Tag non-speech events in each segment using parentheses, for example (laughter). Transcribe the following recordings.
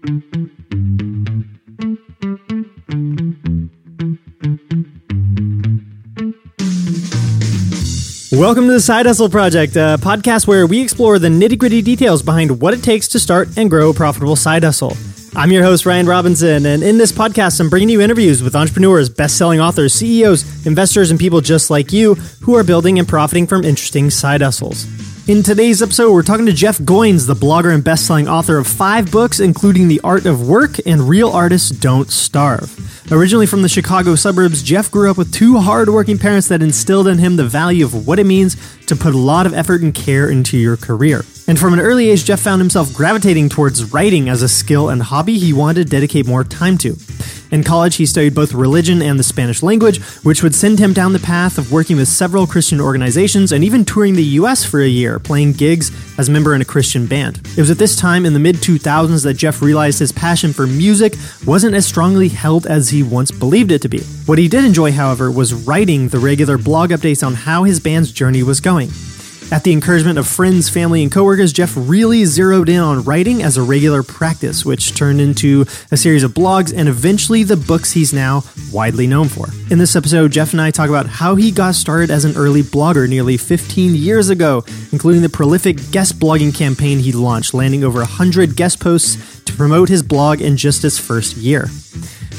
Welcome to the Side Hustle Project, a podcast where we explore the nitty gritty details behind what it takes to start and grow a profitable side hustle. I'm your host, Ryan Robinson, and in this podcast, I'm bringing you interviews with entrepreneurs, best selling authors, CEOs, investors, and people just like you who are building and profiting from interesting side hustles. In today's episode, we're talking to Jeff Goins, the blogger and best-selling author of five books, including The Art of Work and Real Artists Don't Starve. Originally from the Chicago suburbs, Jeff grew up with two hardworking parents that instilled in him the value of what it means to put a lot of effort and care into your career. And from an early age, Jeff found himself gravitating towards writing as a skill and hobby he wanted to dedicate more time to. In college, he studied both religion and the Spanish language, which would send him down the path of working with several Christian organizations and even touring the US for a year, playing gigs as a member in a Christian band. It was at this time in the mid 2000s that Jeff realized his passion for music wasn't as strongly held as he once believed it to be. What he did enjoy, however, was writing the regular blog updates on how his band's journey was going. At the encouragement of friends, family, and coworkers, Jeff really zeroed in on writing as a regular practice, which turned into a series of blogs and eventually the books he's now widely known for. In this episode, Jeff and I talk about how he got started as an early blogger nearly 15 years ago, including the prolific guest blogging campaign he launched, landing over 100 guest posts to promote his blog in just his first year.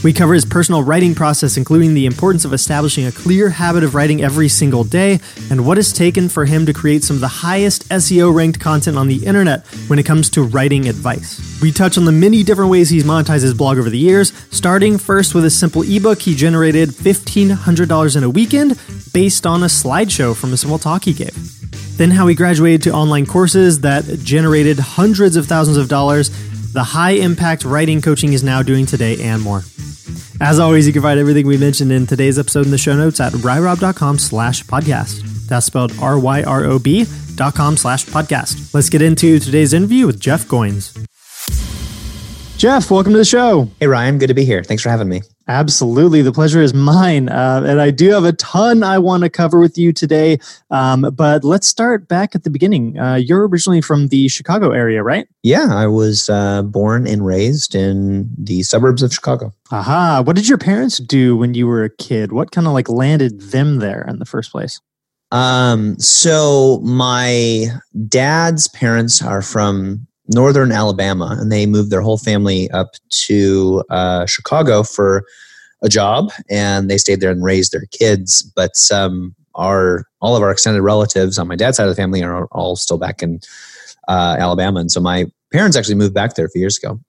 We cover his personal writing process, including the importance of establishing a clear habit of writing every single day, and what it's taken for him to create some of the highest SEO ranked content on the internet when it comes to writing advice. We touch on the many different ways he's monetized his blog over the years, starting first with a simple ebook he generated $1,500 in a weekend based on a slideshow from a simple talk he gave. Then, how he graduated to online courses that generated hundreds of thousands of dollars, the high impact writing coaching is now doing today, and more. As always, you can find everything we mentioned in today's episode in the show notes at ryrob.com slash podcast. That's spelled R-Y-R-O-B dot com slash podcast. Let's get into today's interview with Jeff Goins. Jeff, welcome to the show. Hey, Ryan. Good to be here. Thanks for having me. Absolutely. The pleasure is mine. Uh, and I do have a ton I want to cover with you today. Um, but let's start back at the beginning. Uh, you're originally from the Chicago area, right? Yeah, I was uh, born and raised in the suburbs of Chicago. Aha. What did your parents do when you were a kid? What kind of like landed them there in the first place? Um, so my dad's parents are from northern Alabama, and they moved their whole family up to uh, Chicago for a job, and they stayed there and raised their kids. But um, our all of our extended relatives on my dad's side of the family are all still back in uh, Alabama, and so my parents actually moved back there a few years ago.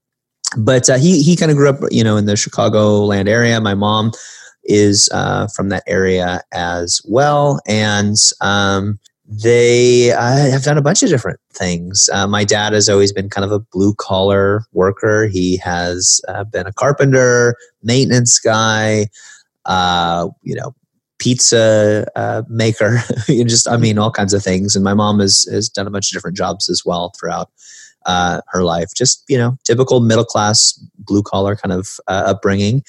But uh, he he kind of grew up, you know, in the Chicagoland area. My mom is uh, from that area as well, and um, they uh, have done a bunch of different things. Uh, my dad has always been kind of a blue collar worker. He has uh, been a carpenter, maintenance guy, uh, you know, pizza uh, maker. (laughs) just, I mean, all kinds of things. And my mom has has done a bunch of different jobs as well throughout uh, her life. Just you know, typical middle class blue collar kind of upbringing.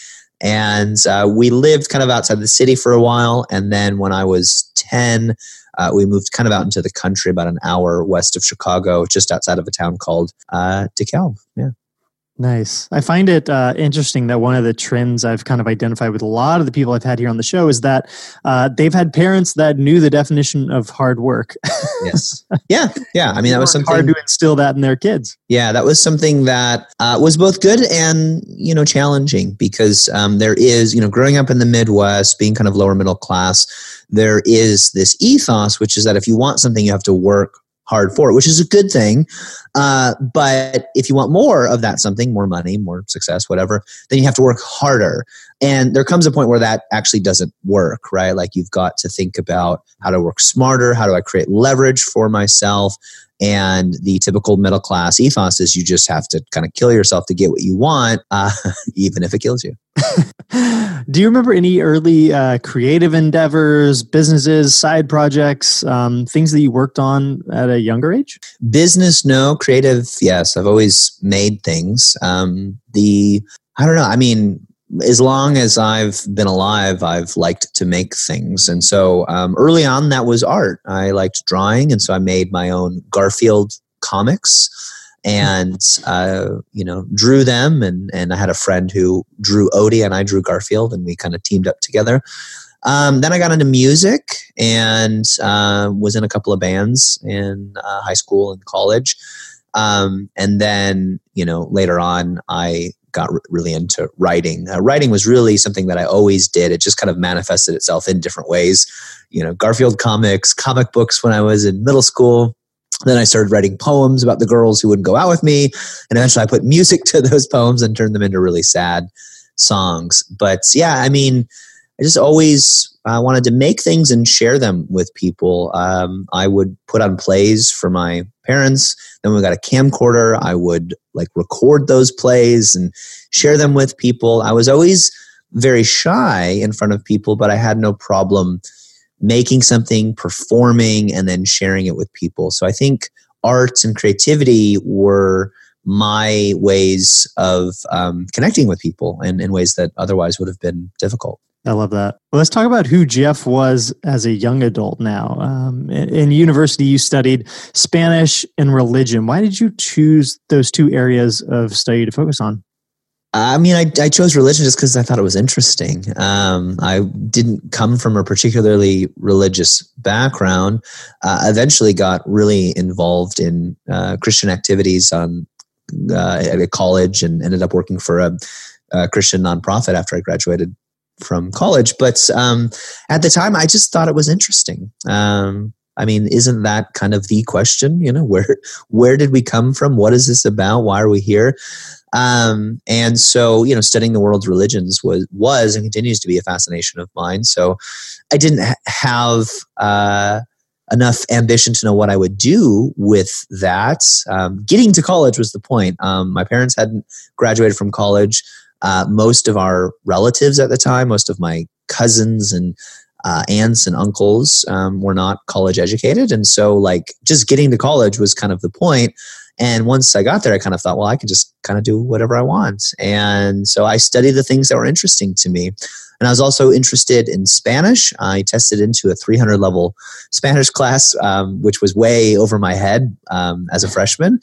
And we lived kind of outside the city for a while. And then when I was ten uh, we moved kind of out into the country, about an hour west of Chicago, just outside of a town called uh, DeKalb. Yeah. Nice. I find it uh, interesting that one of the trends I've kind of identified with a lot of the people I've had here on the show is that uh, they've had parents that knew the definition of hard work. yes. (laughs) Yeah. Yeah. I mean, that was something hard to instill that in their kids. Yeah, that was something that uh, was both good and you know challenging because um, there is you know growing up in the Midwest, being kind of lower middle class, there is this ethos which is that if you want something, you have to work hard for it, which is a good thing. Uh, but if you want more of that something, more money, more success, whatever, then you have to work harder. And there comes a point where that actually doesn't work, right? Like you've got to think about how to work smarter. How do I create leverage for myself? And the typical middle class ethos is you just have to kind of kill yourself to get what you want, uh, (laughs) even if it kills you. (laughs) Do you remember any early uh, creative endeavors, businesses, side projects, um, things that you worked on at a younger age? Business, no. Creative, yes. I've always made things. Um, the I don't know. I mean, as long as I've been alive, I've liked to make things. And so um, early on, that was art. I liked drawing. And so I made my own Garfield comics. And uh, you know drew them and and I had a friend who drew Odie and I drew Garfield and we kind of teamed up together. Um, then I got into music and uh, was in a couple of bands in uh, high school and college. Um, and then you know later on I got r- really into writing. Uh, writing was really something that I always did. It just kind of manifested itself in different ways. You know, Garfield comics, comic books when I was in middle school then I started writing poems about the girls who wouldn't go out with me. And eventually I put music (laughs) to those poems and turned them into really sad songs. But yeah, I mean, I just always uh, wanted to make things and share them with people. Um, I would put on plays for my parents. Then we got a camcorder, I would like record those plays and share them with people. I was always very shy in front of people, but I had no problem making something, performing, and then sharing it with people. So I think arts and creativity were my ways of um, connecting with people in, in ways that otherwise would have been difficult. I love that. Well, let's talk about who Jeff was as a young adult now. Um, in, in university, you studied Spanish and religion. Why did you choose those two areas of study to focus on? I mean, I, I chose religion just because I thought it was interesting. Um, I didn't come from a particularly religious background. Uh, eventually, got really involved in uh, Christian activities on uh, at college and ended up working for a, a, Christian nonprofit after I graduated from college. But um, at the time, I just thought it was interesting. Um, I mean, isn't that kind of the question? You know, where where did we come from? What is this about? Why are we here? Um, and so, you know, studying the world's religions was was and continues to be a fascination of mine. So, I didn't ha- have uh, enough ambition to know what I would do with that. Um, getting to college was the point. Um, my parents hadn't graduated from college. Uh, most of our relatives at the time, most of my cousins and uh, aunts and uncles um, were not college educated, and so like just getting to college was kind of the point. And once I got there, I kind of thought, well, I can just kind of do whatever I want. And so I studied the things that were interesting to me. And I was also interested in Spanish. I tested into a 300 level Spanish class, um, which was way over my head um, as a freshman.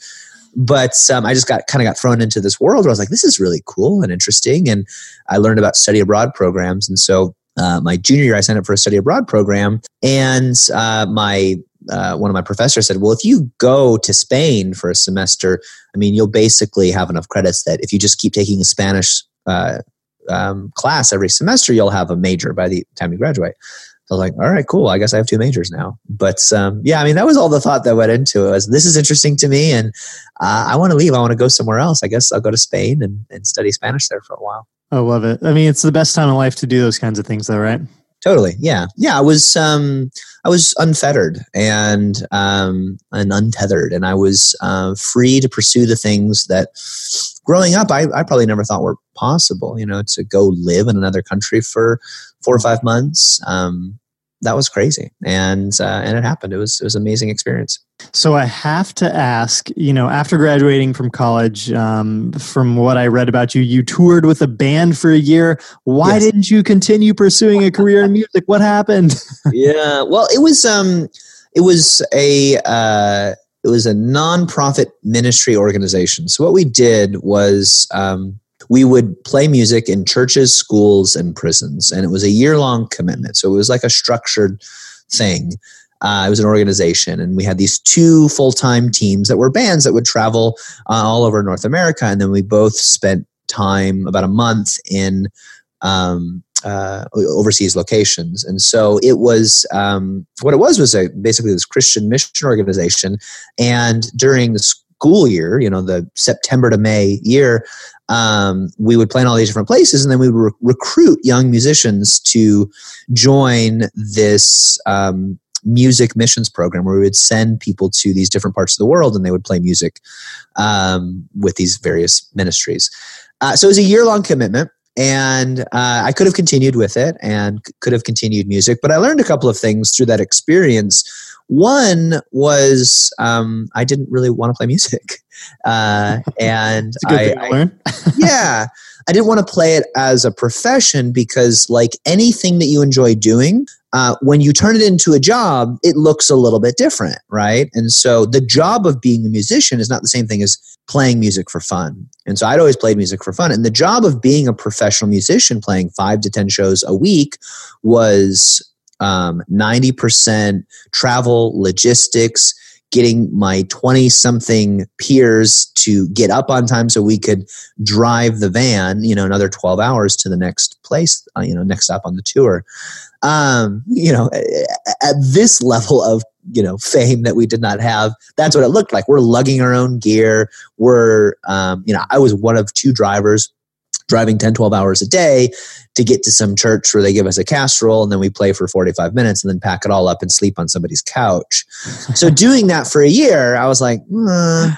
But um, I just got kind of got thrown into this world where I was like, this is really cool and interesting. And I learned about study abroad programs. And so uh, my junior year, I signed up for a study abroad program, and uh, my uh, one of my professors said, "Well, if you go to Spain for a semester, I mean, you'll basically have enough credits that if you just keep taking a Spanish uh, um, class every semester, you'll have a major by the time you graduate." So I was like, "All right, cool. I guess I have two majors now." But um, yeah, I mean, that was all the thought that went into it. Was this is interesting to me, and uh, I want to leave. I want to go somewhere else. I guess I'll go to Spain and, and study Spanish there for a while. I love it. I mean, it's the best time of life to do those kinds of things, though, right? Totally. Yeah. Yeah. I was um, I was unfettered and um, and untethered, and I was uh, free to pursue the things that growing up I, I probably never thought were possible. You know, to go live in another country for four or five months. Um, that was crazy, and uh, and it happened. It was it was an amazing experience. So I have to ask, you know, after graduating from college, um, from what I read about you, you toured with a band for a year. Why yes. didn't you continue pursuing a career in music? What happened? (laughs) yeah, well, it was um, it was a uh, it was a nonprofit ministry organization. So what we did was um, we would play music in churches, schools, and prisons. And it was a year long commitment. So it was like a structured thing. Uh, it was an organization, and we had these two full time teams that were bands that would travel uh, all over North America. And then we both spent time, about a month, in um, uh, overseas locations. And so it was um, what it was was a, basically this Christian mission organization. And during the school year, you know, the September to May year, um, we would play in all these different places, and then we would re- recruit young musicians to join this um, music missions program where we would send people to these different parts of the world and they would play music um, with these various ministries. Uh, so it was a year long commitment. And uh, I could have continued with it and could have continued music, but I learned a couple of things through that experience One was um, I didn't really want to play music, (laughs) uh, and I, I (laughs) yeah, I didn't want to play it as a profession because, like anything that you enjoy doing, uh, when you turn it into a job, it looks a little bit different, right? And so the job of being a musician is not the same thing as playing music for fun. And so I'd always played music for fun. And the job of being a professional musician, playing five to 10 shows a week, was um, 90% travel, logistics, getting my 20 something peers to get up on time so we could drive the van, you know, another 12 hours to the next place, uh, you know, next stop on the tour. Um, you know, at this level of, you know, fame that we did not have, that's what it looked like. We're lugging our own gear. We're, um, you know, I was one of two drivers driving 10, 12 hours a day to get to some church where they give us a casserole and then we play for 45 minutes and then pack it all up and sleep on somebody's couch. so (laughs) doing that for a year, I was like, uh,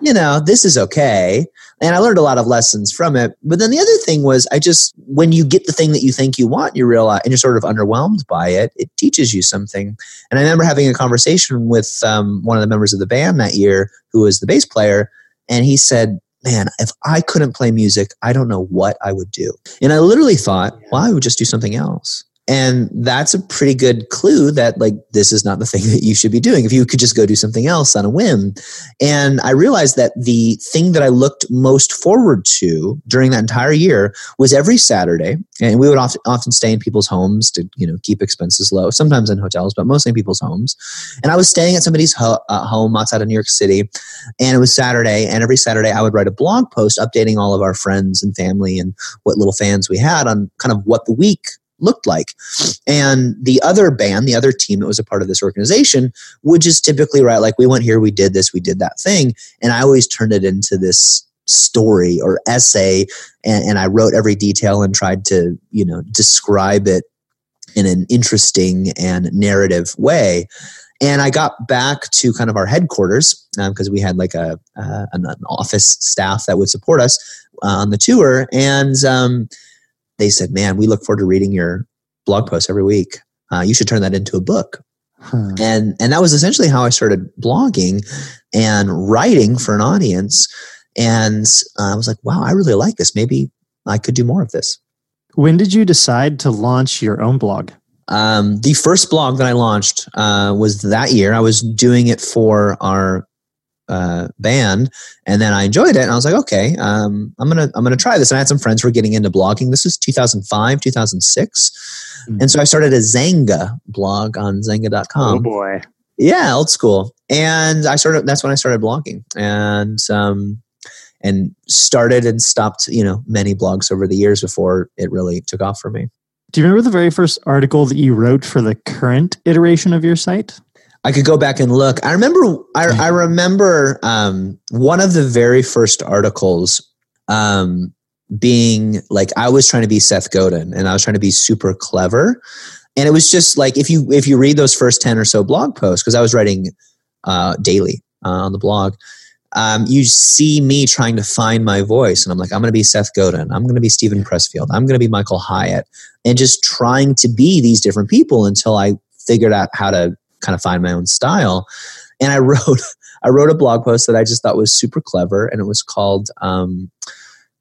you know, this is okay. And I learned a lot of lessons from it. But then the other thing was, I just, when you get the thing that you think you want, you realize, and you're sort of underwhelmed by it, it teaches you something. And I remember having a conversation with um, one of the members of the band that year, who was the bass player, and he said, man, if I couldn't play music, I don't know what I would do. And I literally thought, well, I would just do something else. And that's a pretty good clue that like this is not the (laughs) thing that you should be doing. If you could just go do something else on a whim. And I realized that the thing that I looked most forward to during that entire year was every Saturday, and we would often, often stay in people's homes to you know keep expenses low. Sometimes in hotels, but mostly in people's homes. And I was staying at somebody's ho- uh, home outside of New York City, and it was Saturday. And every Saturday, I would write a blog post updating all of our friends and family and what little fans we had on kind of what the week looked like. And the other band, the other team that was a part of this organization, would just typically write, like, we went here, we did this, we did that thing. And I always turned it into this story or essay. And, and I wrote every detail and tried to, you know, describe it in an interesting and narrative way. And I got back to kind of our headquarters because um, we had like a uh, an, office staff that would support us uh, on the tour, and um, they said, "Man, we look forward to reading your blog posts every week. Uh, you should turn that into a book." Hmm. And and that was essentially how I started blogging and writing for an audience. And uh, I was like, "Wow, I really like this. Maybe I could do more of this." When did you decide to launch your own blog? Um, the first blog that I launched uh, was that year. I was doing it for our uh, band, and then I enjoyed it. And I was like, okay, um, I'm gonna I'm gonna try this. And I had some friends who were getting into blogging. This was 2005, 2006, mm-hmm. and so I started a Xanga blog on Xanga.com. Oh boy, yeah, old school. And I started. That's when I started blogging, and um, and started and stopped. You know, many blogs over the years before it really took off for me. Do you remember the very first article that you wrote for the current iteration of your site? I could go back and look. I remember. I, I remember um, one of the very first articles um, being like I was trying to be Seth Godin, and I was trying to be super clever. And it was just like if you if you read those first ten or so blog posts, because I was writing uh, daily uh, on the blog, um, you see me trying to find my voice, and I'm like, I'm going to be Seth Godin, I'm going to be Steven Pressfield, I'm going to be Michael Hyatt, and just trying to be these different people until I figured out how to kind of find my own style. And I (laughs) wrote I wrote a blog post that I just thought was super clever, and it was called um,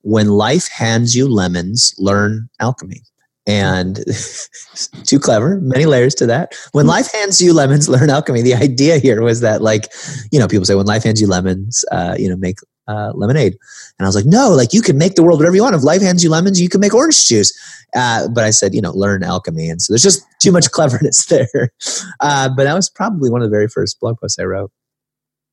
"When Life Hands You Lemons, Learn Alchemy." And (laughs) too clever, many layers to that. When life hands you lemons, learn alchemy. The idea here was that, like, you know, people say when life hands you lemons, uh, you know, make uh, lemonade. And I was like, no, like you can make the world whatever you want. If life hands you lemons, you can make orange juice. Uh, but I said, you know, learn alchemy. And so there's just too much (laughs) cleverness there. Uh, but that was probably one of the very first blog posts I wrote.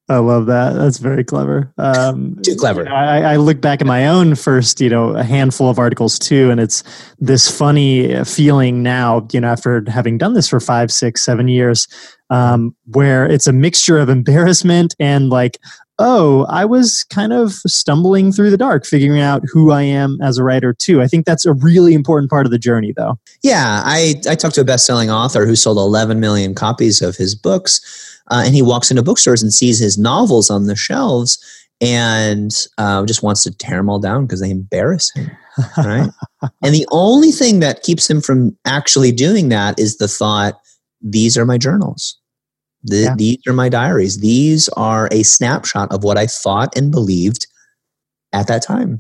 I love that. That's very clever. Um, Too clever. I, I, look back at my own first, you know, a handful of articles too, and it's this funny feeling now, you know, after having done this for five, six, seven years, um, where it's a mixture of (laughs) embarrassment and like, oh, I was kind of stumbling through the dark, figuring out who I am as a writer too. I think that's a really important part of the journey, though. Yeah, I I talked to a best-selling author who sold 11 million copies of his books uh, and he walks into bookstores and sees his novels on the shelves and uh, just wants to tear them all down because they embarrass him right (laughs) and the only thing that keeps him from actually doing that is the thought these are my journals The, Yeah. These are my diaries. These are a snapshot of what I thought and believed at that time.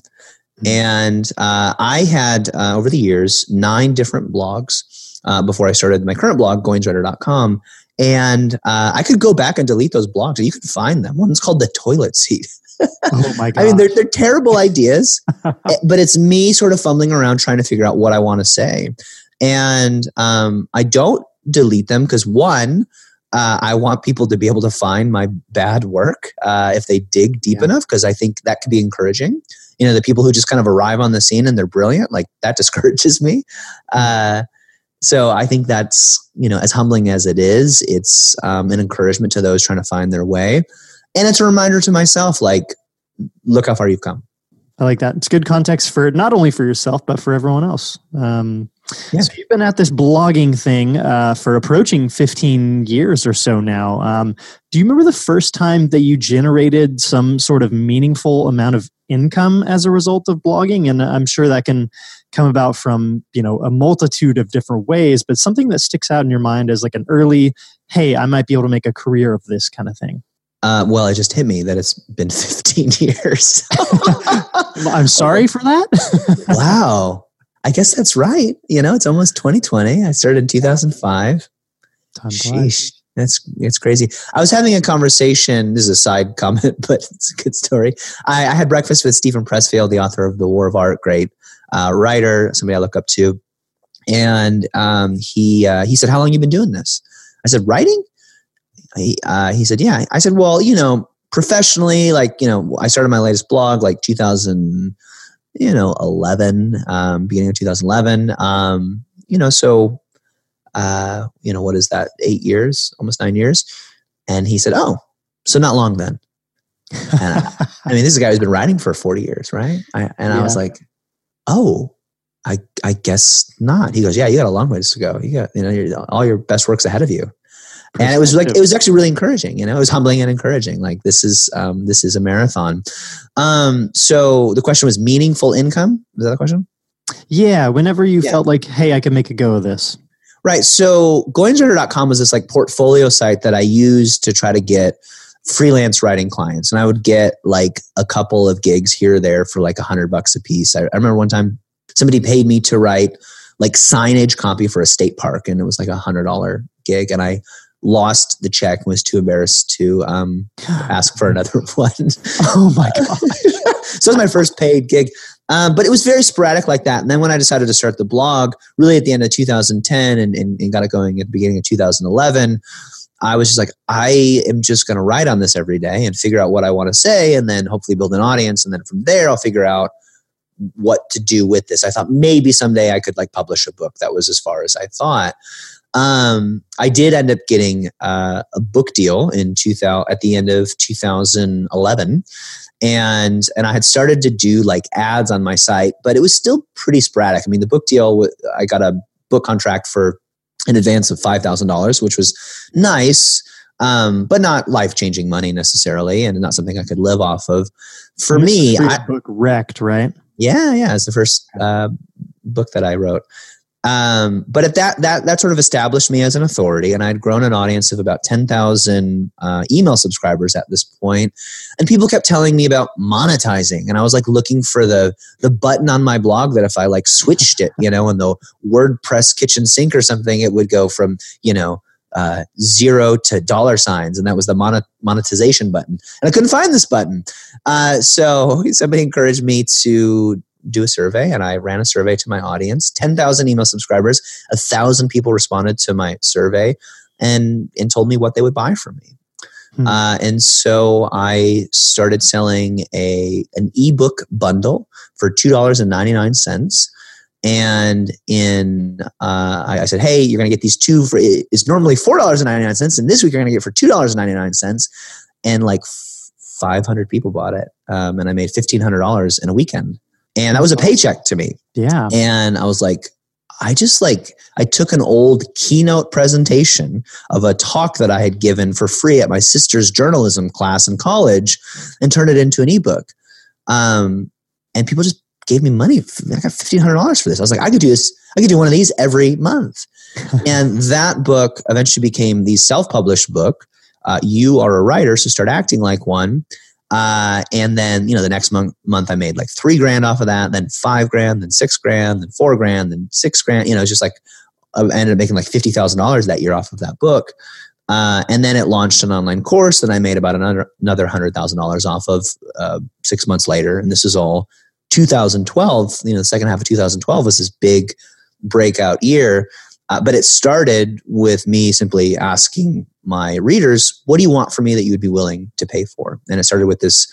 Mhm. And uh, I had, uh, over the years, nine different blogs uh, before I started my current blog, goinswriter.com. And uh, I could go back and delete those blogs. You could find them. One's called The Toilet Seat. (laughs) Oh my god. (laughs) I mean, they're, they're terrible (laughs) ideas, eh, but it's me sort of fumbling around trying to figure out what I want to say. And um, I don't delete them because one, uh, I want people to be able to find my bad work uh, if they dig deep Yeah. enough because I think that could be encouraging. You know, the people who just kind of arrive on the scene and they're brilliant, like that discourages me. Uh, so I think that's, you know, as humbling as it is, it's um, an encouragement to those trying to find their way. And it's a reminder to myself, like, look how far you've come. I like that. It's good context for not only for yourself but for everyone else. Um, Yeah. So you've been at this blogging thing uh, for approaching 15 years or so now. Um, do you remember the first time that you generated some sort of meaningful amount of income as a result of blogging? And I'm sure that can come about from you know a multitude of different ways, but something that sticks out in your mind as like an early, hey, I might be able to make a career of this kind of thing. Uh, well, it just hit me that it's been (laughs) 15 years. (laughs) I'm sorry for that. (laughs) wow. I guess that's right. You know, it's almost 2020. I started in 2005. Time. Sheesh. That's it's crazy. I was having a conversation. This is a side comment, but it's a good story. I, I had breakfast with Steven Pressfield, the author of The War of Art, great uh, writer, somebody I look up to, and um, he uh, he said, "How long you been doing this?" I said, "Writing." He, uh, he said, "Yeah." I said, "Well, you know, professionally, like you know, I started my latest blog like 2000, you know, 11, um, beginning of 2011. Um, you know, so." uh, you know, what is that? Eight years, almost nine years. And he said, "Oh, so not long then." And I, I mean, this is a guy who's been writing for forty years, right? I, and I was like, "Oh, I I guess not." He goes, "Yeah, you got a long ways to go. You got you know your, all your best work's ahead of you." And it was like it was actually really encouraging. You know, it was humbling and encouraging. Like this is um, this is a marathon. Um, so the question was meaningful income. Was that the question? Yeah, whenever you Yeah. felt like, hey, I can make a go of this. Right. So goinswriter.com was this like portfolio site that I used to try to get freelance writing clients. And I would get like a couple of gigs here or there for like a hundred bucks a piece. I, I remember one time somebody paid me to write like signage copy for a state park and it was like a hundred dollar gig. And I lost the check and was too embarrassed to um, (sighs) ask for another (laughs) one. Oh my (laughs) god. so it was my first paid gig. Um, but it was very sporadic like that. And then when I decided to start the blog, really at the end of 2010 and, and, and got it going at the beginning of 2011, I was just like, I am just going to write on this every day and figure out what I want to say and then hopefully build an audience. And then from there, I'll figure out what to do with this. I thought maybe someday I could like publish a book. That was as far as I thought. Um, I did end up getting uh, a book deal in 2000 at the end of 2011 and and I had started to do like ads on my site, but it was still pretty sporadic. I mean, the book deal, I got a book contract for an advance of five thousand dollars, which was nice, um, but not life changing money necessarily, and not something I could live off of. For me, I, book wrecked, right? yeah, yeah, it's the first uh, book that I wrote. Um, but at that that that sort of established me as an authority, and I'd grown an audience of about ten thousand uh, email subscribers at this point, and people kept telling me about monetizing, and I was like looking for the the button on my blog that if I like switched it, you know, in the WordPress kitchen sink or something, it would go from you know uh, zero to dollar signs, and that was the monet- monetization button. And I couldn't find this button, uh, so (laughs) somebody encouraged me to do a survey, and I ran a survey to my audience. Ten thousand email subscribers, a thousand people responded to my survey, and and told me what they would buy from me. Hmm. Uh, and so I started selling a an ebook bundle for two dollars and ninety nine cents. And in, uh, I, I said, "Hey, you're going to get these two for it's normally four dollars and ninety nine cents, and this week you're going to get for two dollars and ninety nine cents. And like five hundred people bought it, um, and I made fifteen hundred dollars in a weekend, and that was a paycheck to me yeah. and I was like, I just like I took an old keynote presentation of a talk that I had given for free at my sister's journalism class in college and turned it into an ebook. Um, and people just gave me money. I got fifteen hundred dollars for this. I was like, I could do this. I could do one of these every month. (laughs) and that book eventually became the self-published book uh, you are a writer, so start acting like one. Uh, and then, you know, the next month, month I made like three grand off of that, then five grand, then six grand, then four grand, then six grand. You know, it's just like I ended up making like fifty thousand dollars that year off of that book. Uh, and then it launched an online course that I made about another another hundred thousand dollars off of uh, six months later. And this is all 2012. You know, the second half of 2012 was this big breakout year. Uh, but it started with me simply asking my readers, what do you want from me that you would be willing to pay for? And it started with this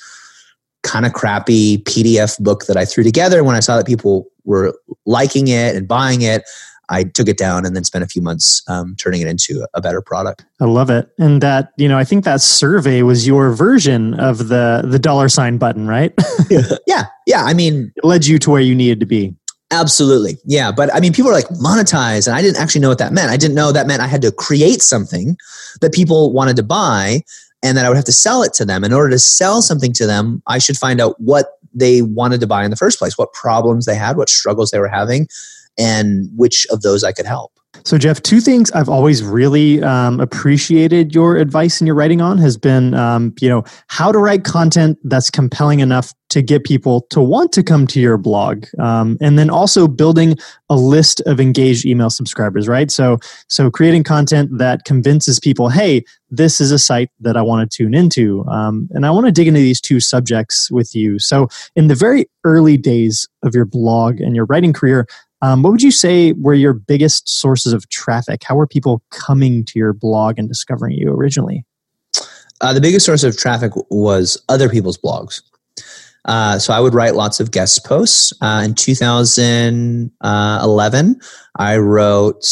kind of crappy PDF book that I threw together. When I saw that people were liking it and buying it, I took it down and then spent a few months um, turning it into a better product. I love it, and that you know, I think that survey was your version of the the dollar sign button, right? (laughs) (laughs) yeah, yeah. I mean, it led you to where you needed to be. Absolutely. Yeah. But I mean, people are like monetize, and I didn't actually know what that meant. I didn't know that meant I had to create something that people wanted to buy and that I would have to sell it to them. In order to sell something to them, I should find out what they wanted to buy in the first place, what problems they had, what struggles they were having, and which of those I could help. So, Jeff, two things I've always really um, appreciated your advice and your writing on has been, um, you know, how to write content that's compelling enough to get people to want to come to your blog, um, and then also building a list of engaged email subscribers. Right. So, so creating content that convinces people, hey, this is a site that I want to tune into, um, and I want to dig into these two subjects with you. So, in the very early days of your blog and your writing career, um, what would you say were your biggest sources of traffic? How were people coming to your blog and discovering you originally? Uh, the biggest source of traffic was other people's blogs. Uh, so I would write lots of guest posts. Uh, in 2011, I wrote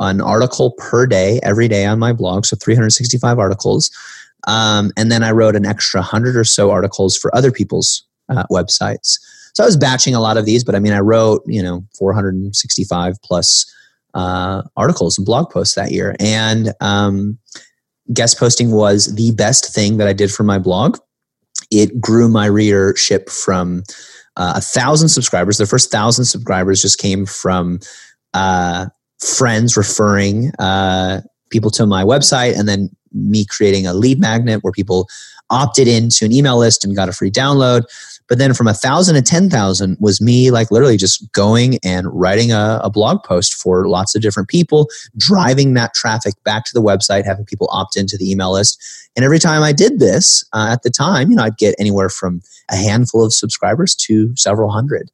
an article per day every day on my blog, so 365 articles. Um, and then I wrote an extra 100 or so articles for other people's uh, websites. So I was batching a lot of these, but I mean, I wrote, you know, 465 plus uh, articles and blog posts that year. And um, guest posting was the best thing that I did for my blog. It grew my readership from uh, a thousand subscribers. The first thousand subscribers just came from uh, friends referring uh, people to my website and then me creating a lead magnet where people opted into an email list and got a free download. But then from a thousand to ten thousand was me like literally just going and writing a, a, blog post for lots of different people, driving that traffic back to the website, having people opt into the email list. And every time I did this uh, at the time, you know, I'd get anywhere from a handful of subscribers to several hundred.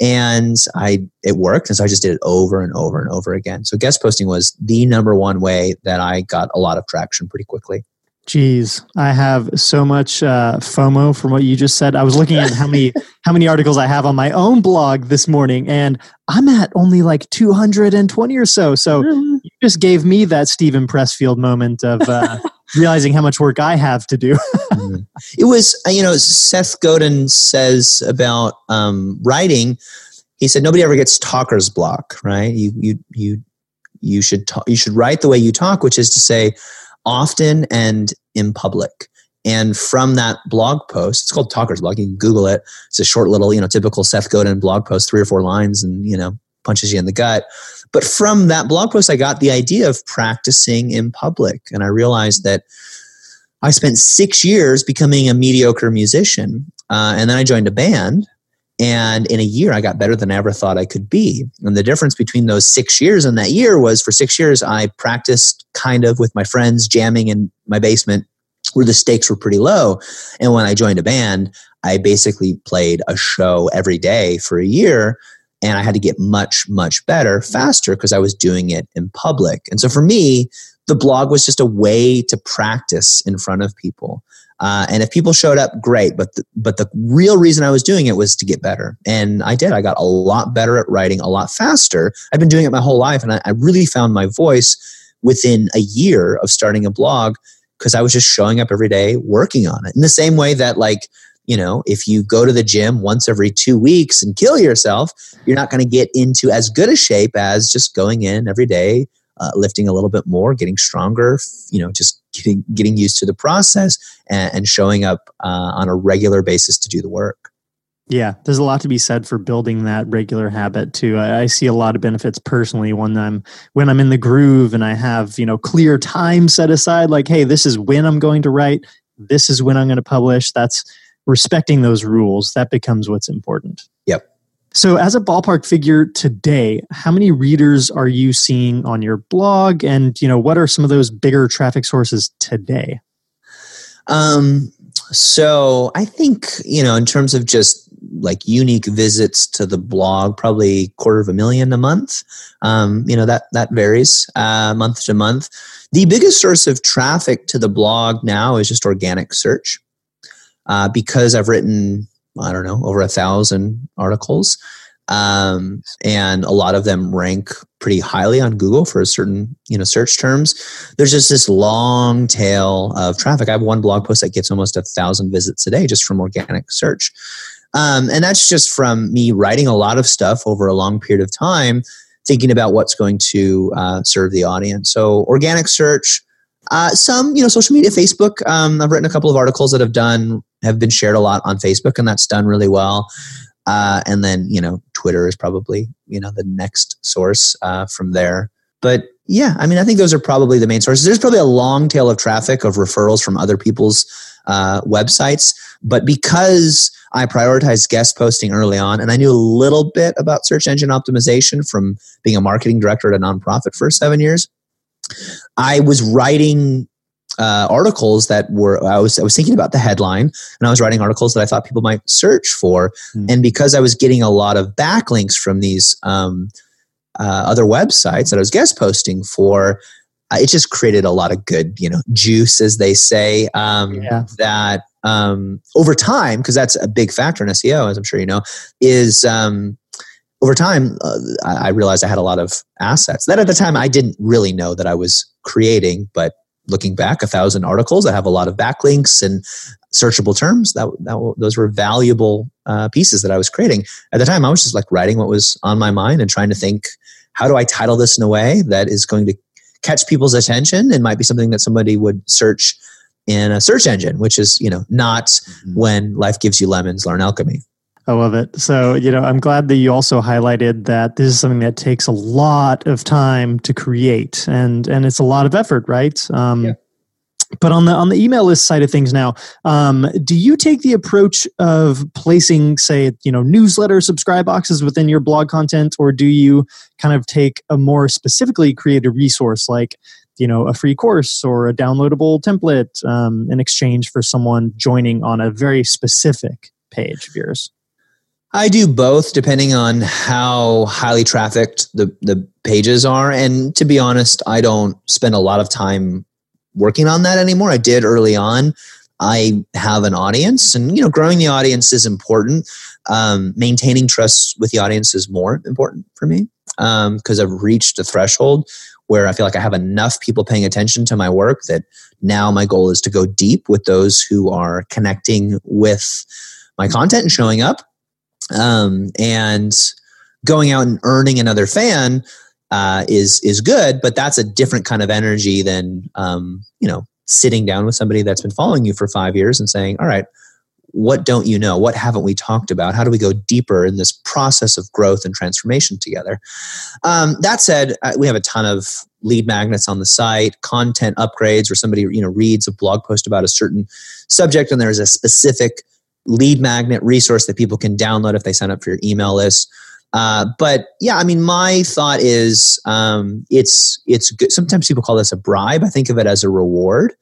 And I it worked, and so I just did it over and over and over again. So guest posting was the number one way that I got a lot of traction pretty quickly. Geez, I have so much uh, FOMO from what you just said. I was looking at how many (laughs) how many articles I have on my own blog this morning, and I'm at only like 220 or so. So mm-hmm. you just gave me that Steven Pressfield moment of uh, (laughs) realizing how much work I have to do. mm-hmm. (laughs) It was, uh, you know, Seth Godin says about um, writing. He said nobody ever gets talker's block, right? You you you you should talk, you should write the way you talk, which is to say often and in public. And from that blog post, it's called Talker's Block. You can Google it. It's a short little, you know, typical Seth Godin blog post, three or four lines, and you know, punches you in the gut. But from that blog post, I got the idea of practicing in public, and I realized that I spent six years becoming a mediocre musician, uh, and then I joined a band. And in a year, I got better than I ever thought I could be. And the difference between those six years and that year was for six years, I practiced kind of with my friends, jamming in my basement where the stakes were pretty low. And when I joined a band, I basically played a show every day for a year. And I had to get much, much better faster because I was doing it in public. And so for me, the blog was just a way to practice in front of people. Uh, and if people showed up, great. But the, but the real reason I was doing it was to get better, and I did. I got a lot better at writing, a lot faster. I've been doing it my whole life, and I, I really found my voice within a year of starting a blog because I was just showing up every day working on it. In the same way that like you know, if you go to the gym once every two weeks and kill yourself, you're not going to get into as good a shape as just going in every day, uh, lifting a little bit more, getting stronger, you know, just getting getting used to the process and, and showing up uh, on a regular basis to do the work. Yeah, there's a lot to be said for building that regular habit too. I, I, see a lot of benefits personally when I'm when I'm in the groove and I have you know clear time set aside. Like, hey, this is when I'm going to write. This is when I'm going to publish. That's respecting those rules. That becomes what's important. Yep. So, as a ballpark figure today, how many readers are you seeing on your blog, and you know what are some of those bigger traffic sources today? Um, so I think you know in terms of just like unique visits to the blog, probably quarter of a million a month. Um, you know that that varies uh, month to month. The biggest source of traffic to the blog now is just organic search, uh, because I've written I don't know over a thousand articles, um, and a lot of them rank pretty highly on Google for a certain you know search terms. There's just this long tail of traffic. I have one blog post that gets almost a thousand visits a day just from organic search. Um, and that's just from me writing a lot of stuff over a long period of time, thinking about what's going to uh, serve the audience. So organic search, uh, some you know social media, Facebook. Um, I've written a couple of articles that have done have been shared a lot on Facebook, and that's done really well. Uh, and then you know Twitter is probably you know the next source uh, from there. But yeah, I mean I think those are probably the main sources. There's probably a long tail of traffic of referrals from other people's uh, websites, but because I prioritized guest posting early on, and I knew a little bit about search engine optimization from being a marketing director at a nonprofit for seven years. I was writing uh, articles that were I was I was thinking about the headline and I was writing articles that I thought people might search for, mm. and because I was getting a lot of backlinks from these um, uh, other websites that I was guest posting for, uh, it just created a lot of good you know juice, as they say. Um, yeah. That um, over time, because that's a big factor in SEO, as I'm sure you know, is um, over time, uh, I, realized I had a lot of assets that at the time I didn't really know that I was creating, but looking back, a thousand articles that have a lot of backlinks and searchable terms. That, that those were valuable uh, pieces that I was creating. At the time, I was just like writing what was on my mind and trying to think, how do I title this in a way that is going to catch people's attention and might be something that somebody would search in a search engine, which is, you know, not mm-hmm. when life gives you lemons, learn alchemy. I love it. So, you know, I'm glad that you also highlighted that this is something that takes a lot of time to create and and it's a lot of effort, right? Um, yeah. But on the on the email list side of things now, um, do you take the approach of placing, say, you know, newsletter subscribe boxes within your blog content, or do you kind of take a more specifically created resource like you know a free course or a downloadable template um, in exchange for someone joining on a very specific page of yours i do both depending on how highly trafficked the, the pages are. And to be honest i don't spend a lot of time working on that anymore. I did early on. I have an audience and you know growing the audience is important. Um, maintaining trust with the audience is more important for me because um, i've reached a threshold where I feel like I have enough people paying attention to my work that now my goal is to go deep with those who are connecting with my content and showing up. Um, and going out and earning another fan uh, is is good, but that's a different kind of energy than um, you know sitting down with somebody that's been following you for five years and saying, "All right, what don't you know? What haven't we talked about? How do we go deeper in this process of growth and transformation together? Um, that said, we have a ton of lead magnets on the site, content upgrades, where somebody you know reads a blog post about a certain subject, and there's a specific lead magnet resource that people can download if they sign up for your email list. Uh, but yeah, I mean, my thought is um, it's it's good. Sometimes people call this a bribe. I think of it as a reward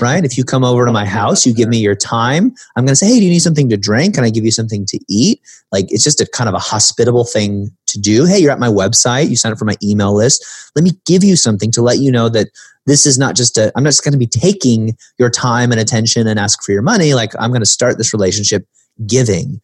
right? If you come over to my house, you give me your time, I'm going to say, hey, do you need something to drink? Can I give you something to eat? Like it's just a kind of a hospitable thing to do. Hey, you're at my website, you sign up for my email list. Let me give you something to let you know that this is not just a, I'm not just going to be taking your time and attention and ask for your money. Like I'm going to start this relationship giving.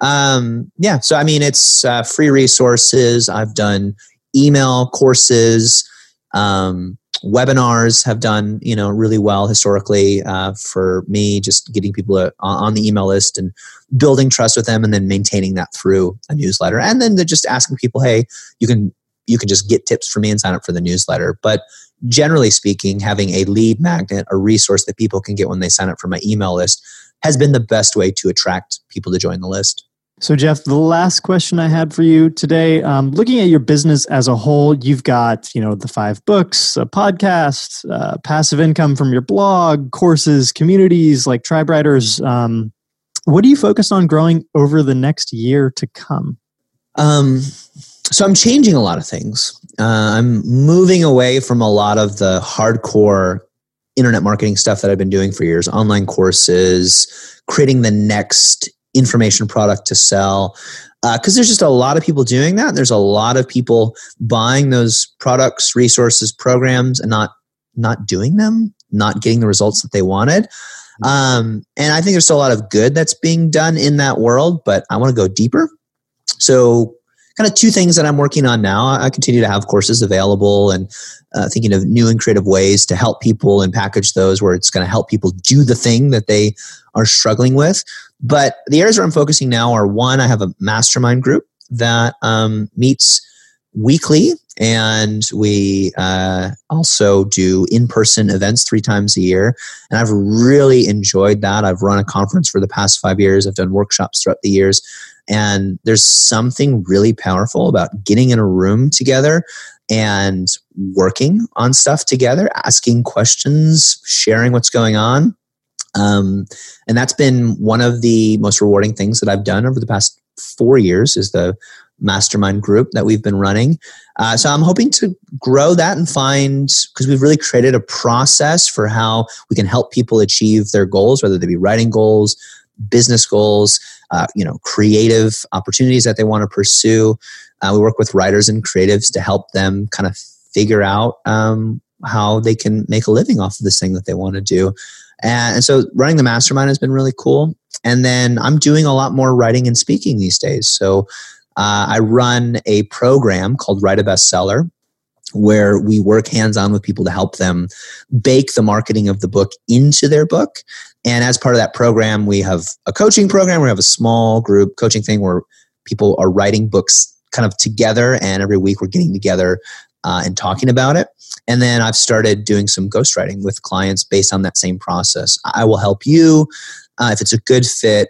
Um, yeah. So, I mean, it's uh, free resources. I've done email courses. Um, webinars have done you know really well historically uh, for me just getting people uh, on the email list and building trust with them and then maintaining that through a newsletter. And then just asking people hey you can you can just get tips from me and sign up for the newsletter. But generally speaking having a lead magnet a resource that people can get when they sign up for my email list has been the best way to attract people to join the list So, Jeff, the last question I had for you today, um, looking at your business as a whole, you've got you know the five books, a podcast, uh, passive income from your blog, courses, communities like Tribe Writers. Um, what do you focus on growing over the next year to come? Um, so I'm changing a lot of things. Uh, I'm moving away from a lot of the hardcore internet marketing stuff that I've been doing for years, online courses, creating the next information product to sell. Because uh, there's just a lot of people doing that. There's a lot of people buying those products, resources, programs, and not not doing them, not getting the results that they wanted. Um, and I think there's still a lot of good that's being done in that world, but I want to go deeper. So kind of two things that I'm working on now. I continue to have courses available and uh, thinking of new and creative ways to help people and package those where it's going to help people do the thing that they are struggling with. But the areas where I'm focusing now are one, I have a mastermind group that um, meets weekly and we uh, also do in-person events three times a year. And i've really enjoyed that. I've run a conference for the past five years. I've done workshops throughout the years. And there's something really powerful about getting in a room together and working on stuff together, asking questions, sharing what's going on. Um, and that's been one of the most rewarding things that I've done over the past four years is the mastermind group that we've been running. Uh, so I'm hoping to grow that and find because we've really created a process for how we can help people achieve their goals, whether they be writing goals, business goals, uh, you know, creative opportunities that they want to pursue. Uh, we work with writers and creatives to help them kind of figure out um, how they can make a living off of this thing that they want to do. And, and so running the mastermind has been really cool. And then I'm doing a lot more writing and speaking these days. So uh, I run a program called Write a Bestseller where we work hands on with people to help them bake the marketing of the book into their book. And as part of that program, we have a coaching program. We have a small group coaching thing where people are writing books kind of together, and every week we're getting together uh, and talking about it. And then I've started doing some ghostwriting with clients based on that same process. I will help you uh, if it's a good fit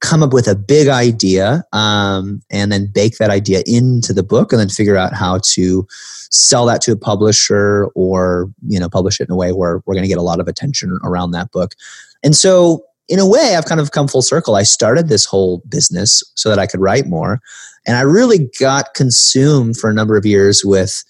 come up with a big idea um, and then bake that idea into the book and then figure out how to sell that to a publisher or you know publish it in a way where we're going to get a lot of attention around that book and so in a way i've kind of come full circle i started this whole business so that i could write more and i really got consumed for a number of years with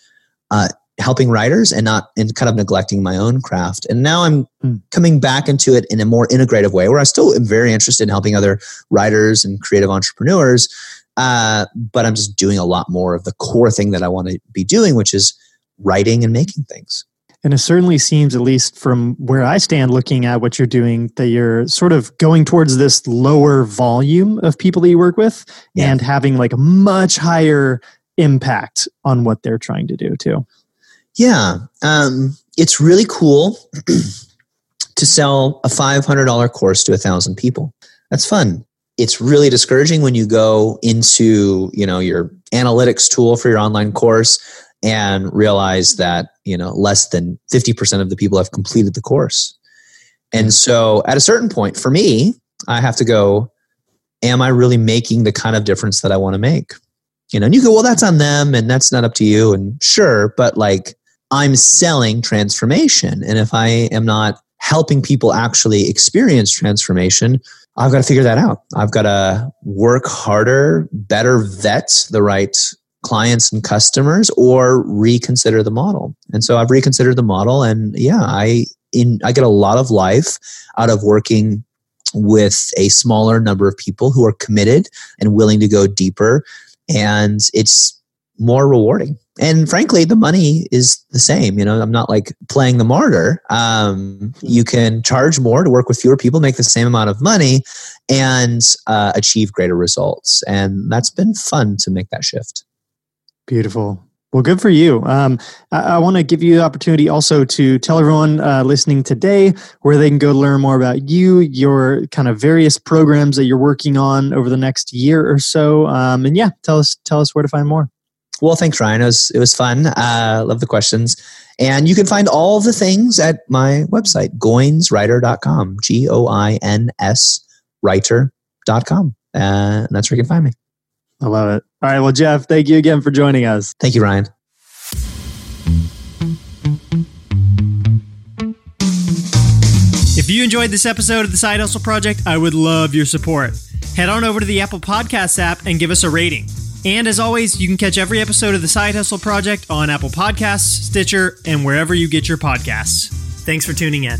uh, helping writers and not and kind of neglecting my own craft. And now I'm mm. coming back into it in a more integrative way where I still am very interested in helping other writers and creative entrepreneurs. Uh, but I'm just doing a lot more of the core thing that I want to be doing, which is writing and making things. And it certainly seems, at least from where I stand looking at what you're doing, that you're sort of going towards this lower volume of people that you work with yeah. and having like a much higher impact on what they're trying to do too. Yeah, um, it's really cool (clears throat) to sell a $500 course to a thousand people. That's fun. It's really discouraging when you go into you know your analytics tool for your online course and realize that you know less than 50% of the people have completed the course. And so at a certain point for me, I have to go, am I really making the kind of difference that I want to make? You know, and you go, well, that's on them and that's not up to you. And sure, but like I'm selling transformation. And if I am not helping people actually experience transformation, I've got to figure that out. I've got to work harder, better vet the right clients and customers or reconsider the model. And so I've reconsidered the model and yeah, I in I get a lot of life out of working with a smaller number of people who are committed and willing to go deeper and it's more rewarding. And frankly the money is the same you know i'm not like playing the martyr. Um, you can charge more to work with fewer people make the same amount of money and uh, achieve greater results. And that's been fun to make that shift. Beautiful well, good for you. Um, I, I want to give you the opportunity also to tell everyone uh, listening today where they can go learn more about you, your kind of various programs that you're working on over the next year or so. Um, and yeah, tell us tell us where to find more. Well, thanks, Ryan. It was it was fun. Uh, love the questions. And you can find all the things at my website, goinswriter.com. G O I N S writer.com. Uh, and that's where you can find me. I love it. All right. Well, Jeff, thank you again for joining us. Thank you, Ryan. If you enjoyed this episode of the Side Hustle Project, I would love your support. Head on over to the Apple Podcasts app and give us a rating. And as always, you can catch every episode of the Side Hustle Project on Apple Podcasts, Stitcher, and wherever you get your podcasts. Thanks for tuning in.